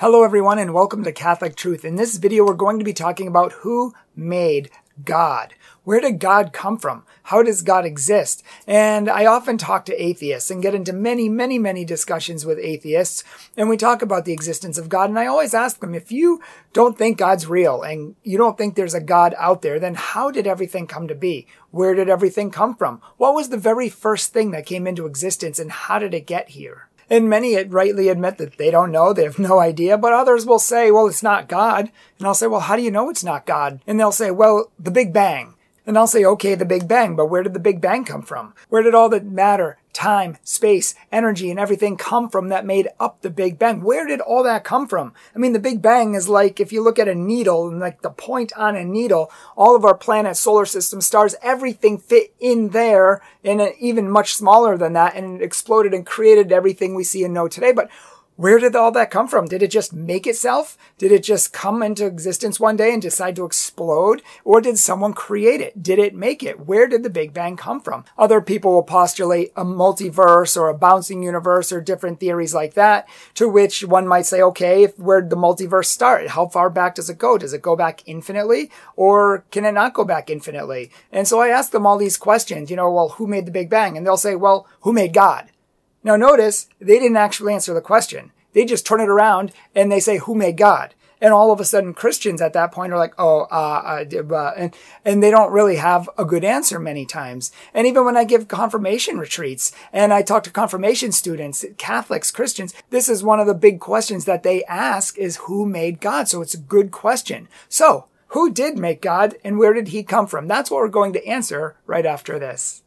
Hello everyone and welcome to Catholic Truth. In this video we're going to be talking about who made God. Where did God come from? How does God exist? And I often talk to atheists and get into many, many, many discussions with atheists. And we talk about the existence of God. And I always ask them, if you don't think God's real and you don't think there's a God out there, then how did everything come to be? Where did everything come from? What was the very first thing that came into existence and how did it get here? And many rightly admit that they don't know, they have no idea, but others will say, well, it's not God. And I'll say, well, how do you know it's not God? And they'll say, well, the Big Bang. And I'll say, okay, the Big Bang, but where did the Big Bang come from? Where did all the matter, time, space, energy, and everything come from that made up the Big Bang? Where did all that come from? I mean, the Big Bang is like if you look at a needle and like the point on a needle, all of our planets, solar system, stars, everything fit in there and even much smaller than that and exploded and created everything we see and know today. But where did all that come from? Did it just make itself? Did it just come into existence one day and decide to explode? Or did someone create it? Did it make it? Where did the Big Bang come from? Other people will postulate a multiverse or a bouncing universe or different theories like that, to which one might say, okay, where did the multiverse start? How far back does it go? Does it go back infinitely? Or can it not go back infinitely? And so I ask them all these questions, you know, well, who made the Big Bang? And they'll say, well, who made God? Now notice they didn't actually answer the question. They just turn it around and they say, who made God? And all of a sudden Christians at that point are like, oh, uh, uh, uh, and, and they don't really have a good answer many times. And even when I give confirmation retreats and I talk to confirmation students, Catholics, Christians, this is one of the big questions that they ask is who made God? So it's a good question. So who did make God and where did he come from? That's what we're going to answer right after this.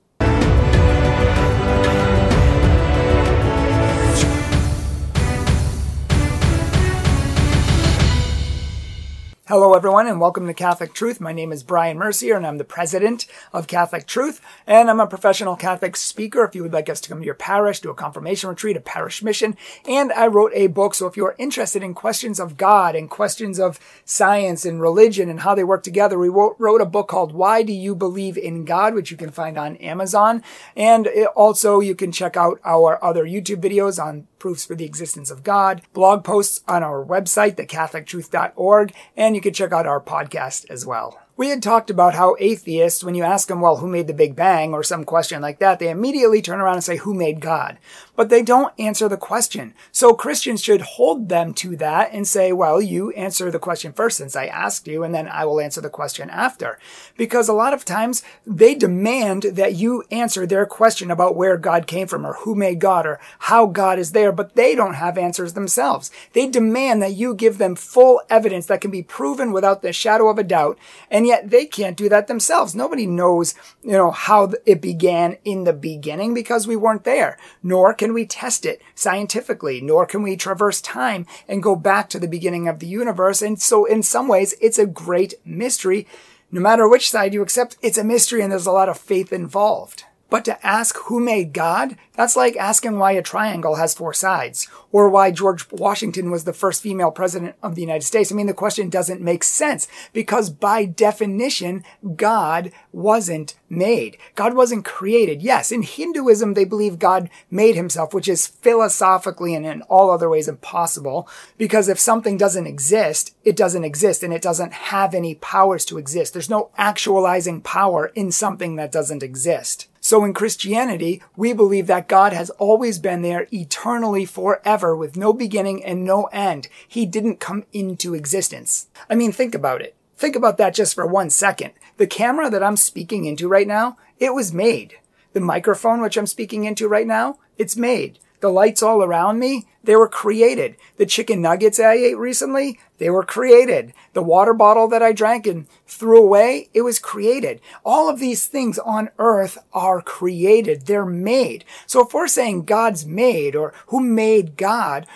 Hello, everyone, and welcome to Catholic Truth. My name is Brian Mercier, and I'm the president of Catholic Truth, and I'm a professional Catholic speaker. If you would like us to come to your parish, do a confirmation retreat, a parish mission, and I wrote a book. So if you're interested in questions of God and questions of science and religion and how they work together, we wrote a book called Why Do You Believe in God, which you can find on Amazon. And also you can check out our other YouTube videos on proofs for the existence of God, blog posts on our website, thecatholictruth.org, and you can check out our podcast as well. We had talked about how atheists, when you ask them, well, who made the Big Bang or some question like that, they immediately turn around and say, who made God? But they don't answer the question. So Christians should hold them to that and say, well, you answer the question first since I asked you, and then I will answer the question after. Because a lot of times they demand that you answer their question about where God came from or who made God or how God is there, but they don't have answers themselves. They demand that you give them full evidence that can be proven without the shadow of a doubt and and yet they can't do that themselves. Nobody knows, you know, how it began in the beginning because we weren't there. Nor can we test it scientifically, nor can we traverse time and go back to the beginning of the universe. And so in some ways, it's a great mystery. No matter which side you accept, it's a mystery and there's a lot of faith involved. But to ask who made God, that's like asking why a triangle has four sides, or why George Washington was the first female president of the United States. I mean, the question doesn't make sense because by definition, God wasn't made. God wasn't created. Yes, in Hinduism, they believe God made himself, which is philosophically and in all other ways impossible because if something doesn't exist, it doesn't exist and it doesn't have any powers to exist. There's no actualizing power in something that doesn't exist. So in Christianity, we believe that God has always been there eternally forever with no beginning and no end. He didn't come into existence. I mean, think about it. Think about that just for one second. The camera that I'm speaking into right now, it was made. The microphone which I'm speaking into right now, it's made. The lights all around me, they were created. The chicken nuggets I ate recently, they were created. The water bottle that I drank and threw away, it was created. All of these things on earth are created. They're made. So if we're saying God's made or who made God,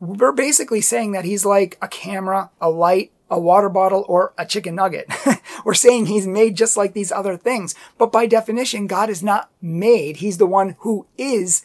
we're basically saying that he's like a camera, a light, a water bottle, or a chicken nugget. We're saying he's made just like these other things. But by definition, God is not made. He's the one who is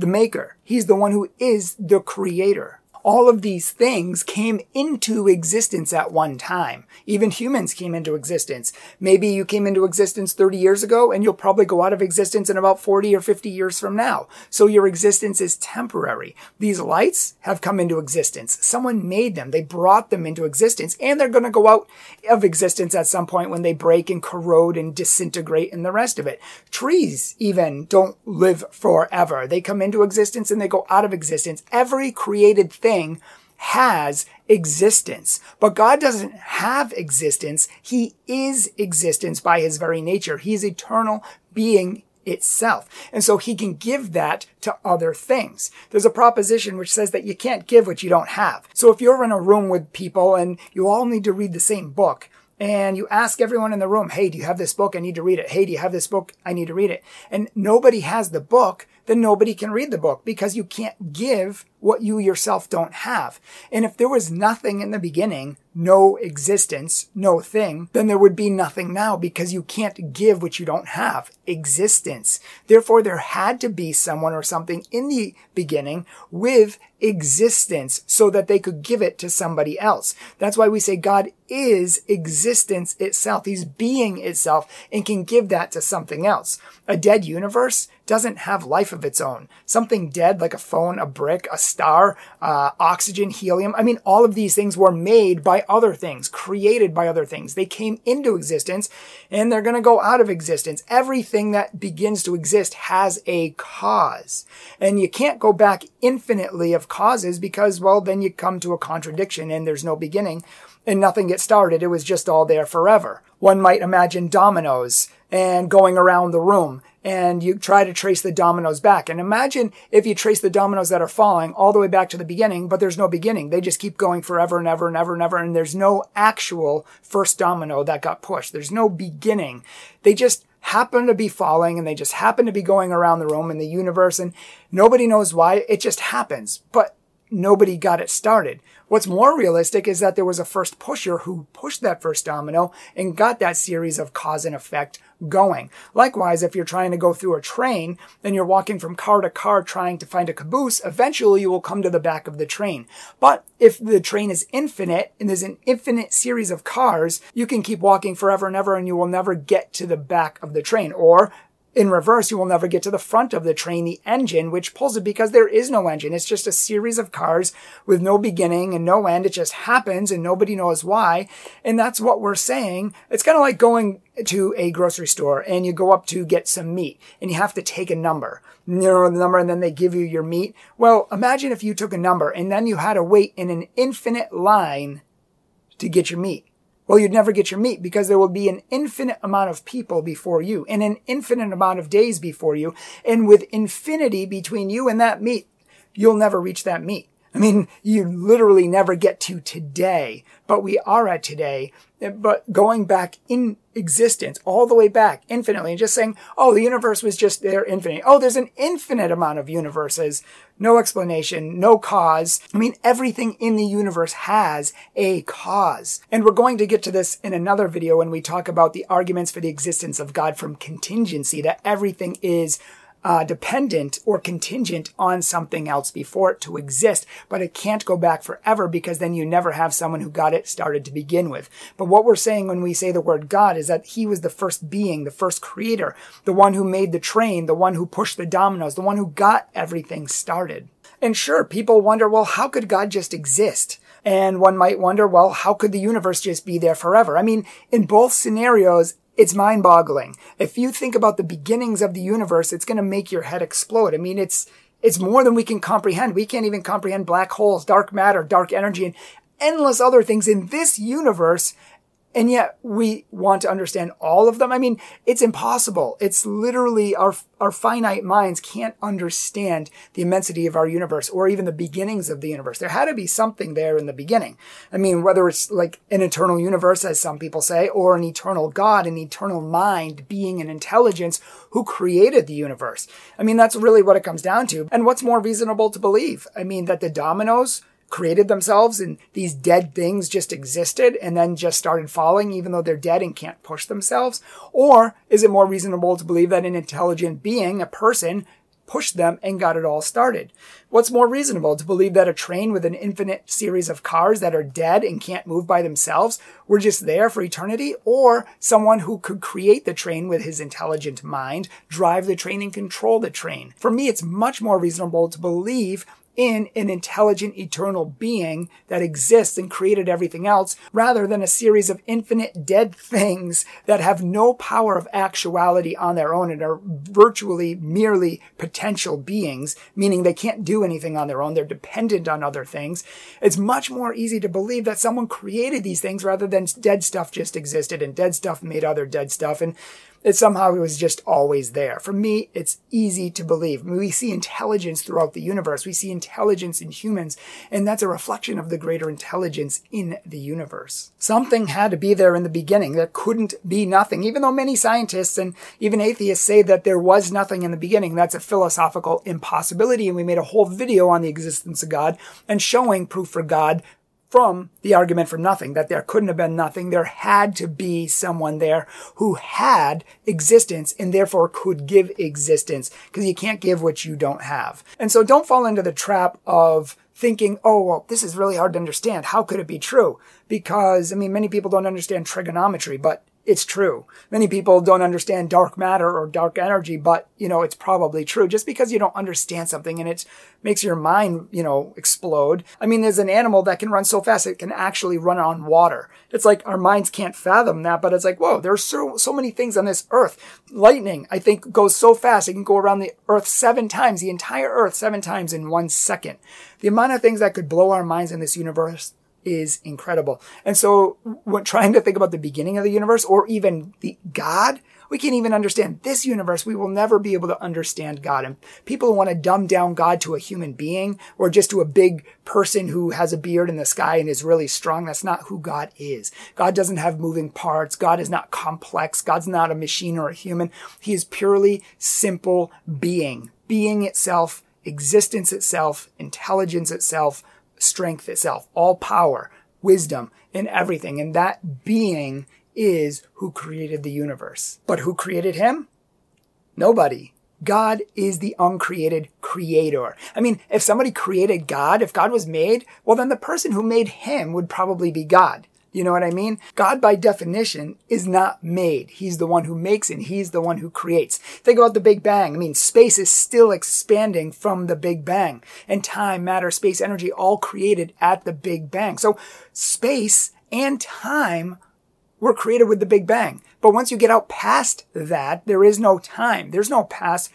the maker. He's the one who is the creator. All of these things came into existence at one time. Even humans came into existence. Maybe you came into existence 30 years ago and you'll probably go out of existence in about 40 or 50 years from now. So your existence is temporary. These lights have come into existence. Someone made them. They brought them into existence and they're going to go out of existence at some point when they break and corrode and disintegrate and the rest of it. Trees even don't live forever. They come into existence and they go out of existence. Every created thing has existence. But God doesn't have existence. He is existence by his very nature. He is eternal being itself. And so he can give that to other things. There's a proposition which says that you can't give what you don't have. So if you're in a room with people and you all need to read the same book, and you ask everyone in the room, Hey, do you have this book? I need to read it. Hey, do you have this book? I need to read it. And nobody has the book, then nobody can read the book because you can't give what you yourself don't have. And if there was nothing in the beginning, no existence, no thing, then there would be nothing now because you can't give what you don't have. Existence. Therefore, there had to be someone or something in the beginning with existence so that they could give it to somebody else. That's why we say God is existence itself. He's being itself and can give that to something else. A dead universe doesn't have life of its own. Something dead like a phone, a brick, a star, uh, oxygen, helium. I mean, all of these things were made by other things, created by other things. They came into existence and they're going to go out of existence. Everything that begins to exist has a cause. And you can't go back infinitely of causes because, well, then you come to a contradiction and there's no beginning and nothing gets started. It was just all there forever. One might imagine dominoes and going around the room and you try to trace the dominoes back. And imagine if you trace the dominoes that are falling all the way back to the beginning, but there's no beginning. They just keep going forever and ever and ever and ever. And there's no actual first domino that got pushed. There's no beginning. They just happen to be falling and they just happen to be going around the room in the universe and nobody knows why. It just happens. But nobody got it started. What's more realistic is that there was a first pusher who pushed that first domino and got that series of cause and effect going. Likewise, if you're trying to go through a train and you're walking from car to car trying to find a caboose, eventually you will come to the back of the train. But if the train is infinite and there's an infinite series of cars, you can keep walking forever and ever and you will never get to the back of the train. Or in reverse, you will never get to the front of the train, the engine, which pulls it because there is no engine. It's just a series of cars with no beginning and no end. It just happens and nobody knows why. And that's what we're saying. It's kind of like going to a grocery store and you go up to get some meat and you have to take a number. You know the number and then they give you your meat. Well, imagine if you took a number and then you had to wait in an infinite line to get your meat. Well, you'd never get your meat because there will be an infinite amount of people before you and an infinite amount of days before you. And with infinity between you and that meat, you'll never reach that meat. I mean, you literally never get to today, but we are at today. But going back in existence, all the way back infinitely, and just saying, oh, the universe was just there infinite. Oh, there's an infinite amount of universes. No explanation, no cause. I mean, everything in the universe has a cause. And we're going to get to this in another video when we talk about the arguments for the existence of God from contingency, that everything is uh, dependent or contingent on something else before it to exist, but it can't go back forever because then you never have someone who got it started to begin with. But what we're saying when we say the word God is that he was the first being, the first creator, the one who made the train, the one who pushed the dominoes, the one who got everything started. And sure, people wonder, well, how could God just exist? And one might wonder, well, how could the universe just be there forever? I mean, in both scenarios, it's mind boggling. If you think about the beginnings of the universe, it's going to make your head explode. I mean, it's, it's more than we can comprehend. We can't even comprehend black holes, dark matter, dark energy, and endless other things in this universe. And yet we want to understand all of them. I mean, it's impossible. It's literally our, our finite minds can't understand the immensity of our universe or even the beginnings of the universe. There had to be something there in the beginning. I mean, whether it's like an eternal universe, as some people say, or an eternal God, an eternal mind, being, and intelligence who created the universe. I mean, that's really what it comes down to. And what's more reasonable to believe? I mean, that the dominoes created themselves and these dead things just existed and then just started falling even though they're dead and can't push themselves? Or is it more reasonable to believe that an intelligent being, a person, pushed them and got it all started. What's more reasonable to believe that a train with an infinite series of cars that are dead and can't move by themselves were just there for eternity or someone who could create the train with his intelligent mind, drive the train and control the train? For me, it's much more reasonable to believe in an intelligent eternal being that exists and created everything else rather than a series of infinite dead things that have no power of actuality on their own and are virtually merely potential beings, meaning they can't do anything on their own. They're dependent on other things. It's much more easy to believe that someone created these things rather than dead stuff just existed and dead stuff made other dead stuff. And that somehow it was just always there. For me, it's easy to believe. we see intelligence throughout the universe. We see intelligence in humans, and that's a reflection of the greater intelligence in the universe. Something had to be there in the beginning. There couldn't be nothing. Even though many scientists and even atheists say that there was nothing in the beginning, that's a philosophical impossibility. And we made a whole video on the existence of God and showing proof for God from the argument from nothing, that there couldn't have been nothing. There had to be someone there who had existence and therefore could give existence because you can't give what you don't have. And so don't fall into the trap of thinking, oh, well, this is really hard to understand. How could it be true? Because, I mean, many people don't understand trigonometry, but it's true. Many people don't understand dark matter or dark energy, but you know, it's probably true. Just because you don't understand something and it makes your mind, you know, explode. I mean, there's an animal that can run so fast it can actually run on water. It's like our minds can't fathom that, but it's like, whoa, there's so, so many things on this earth. Lightning, I think, goes so fast it can go around the earth seven times, the entire earth seven times in one second. The amount of things that could blow our minds in this universe is incredible. And so when trying to think about the beginning of the universe or even the God, we can't even understand this universe. We will never be able to understand God. And people want to dumb down God to a human being or just to a big person who has a beard in the sky and is really strong. That's not who God is. God doesn't have moving parts. God is not complex. God's not a machine or a human. He is purely simple being, being itself, existence itself, intelligence itself, strength itself, all power, wisdom, and everything. And that being is who created the universe. But who created him? Nobody. God is the uncreated creator. I mean, if somebody created God, if God was made, well, then the person who made him would probably be God. You know what I mean? God, by definition, is not made. He's the one who makes and he's the one who creates. Think about the Big Bang. I mean, space is still expanding from the Big Bang and time, matter, space, energy, all created at the Big Bang. So space and time were created with the Big Bang. But once you get out past that, there is no time. There's no past,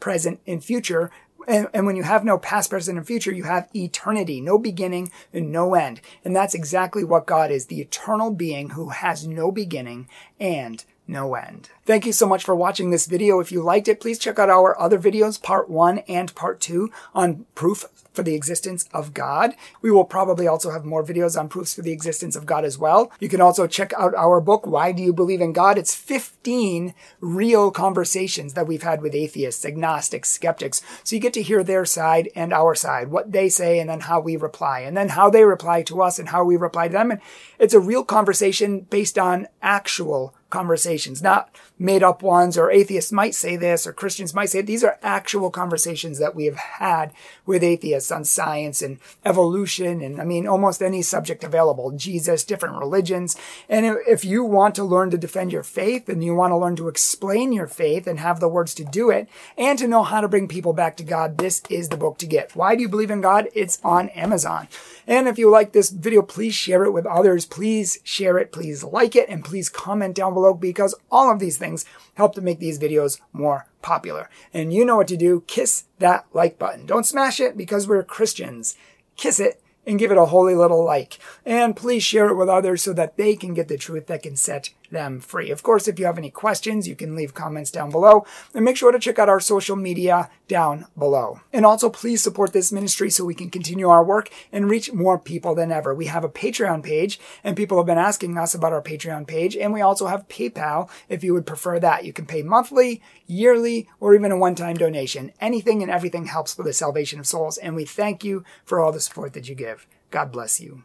present, and future. And, and, when you have no past, present, and future, you have eternity, no beginning and no end. And that's exactly what God is, the eternal being who has no beginning and no end. Thank you so much for watching this video. If you liked it, please check out our other videos, part one and part two on proof for the existence of God. We will probably also have more videos on proofs for the existence of God as well. You can also check out our book, Why Do You Believe in God? It's 15 real conversations that we've had with atheists, agnostics, skeptics. So you get to hear their side and our side, what they say and then how we reply, and then how they reply to us and how we reply to them. And it's a real conversation based on actual conversations, not made up ones or atheists might say this or Christians might say it. These are actual conversations that we have had with atheists on science and evolution and I mean almost any subject available, Jesus, different religions. And if you want to learn to defend your faith and you want to learn to explain your faith and have the words to do it and to know how to bring people back to God, this is the book to get. Why do you believe in God? It's on Amazon. And if you like this video, please share it with others. Please share it. Please like it and please comment down below because all of these things help to make these videos more popular. And you know what to do. Kiss that like button. Don't smash it because we're Christians. Kiss it and give it a holy little like. And please share it with others so that they can get the truth that can set them free. Of course, if you have any questions, you can leave comments down below and make sure to check out our social media down below. And also please support this ministry so we can continue our work and reach more people than ever. We have a Patreon page and people have been asking us about our Patreon page. And we also have PayPal if you would prefer that. You can pay monthly, yearly, or even a one-time donation. Anything and everything helps for the salvation of souls. And we thank you for all the support that you give. God bless you.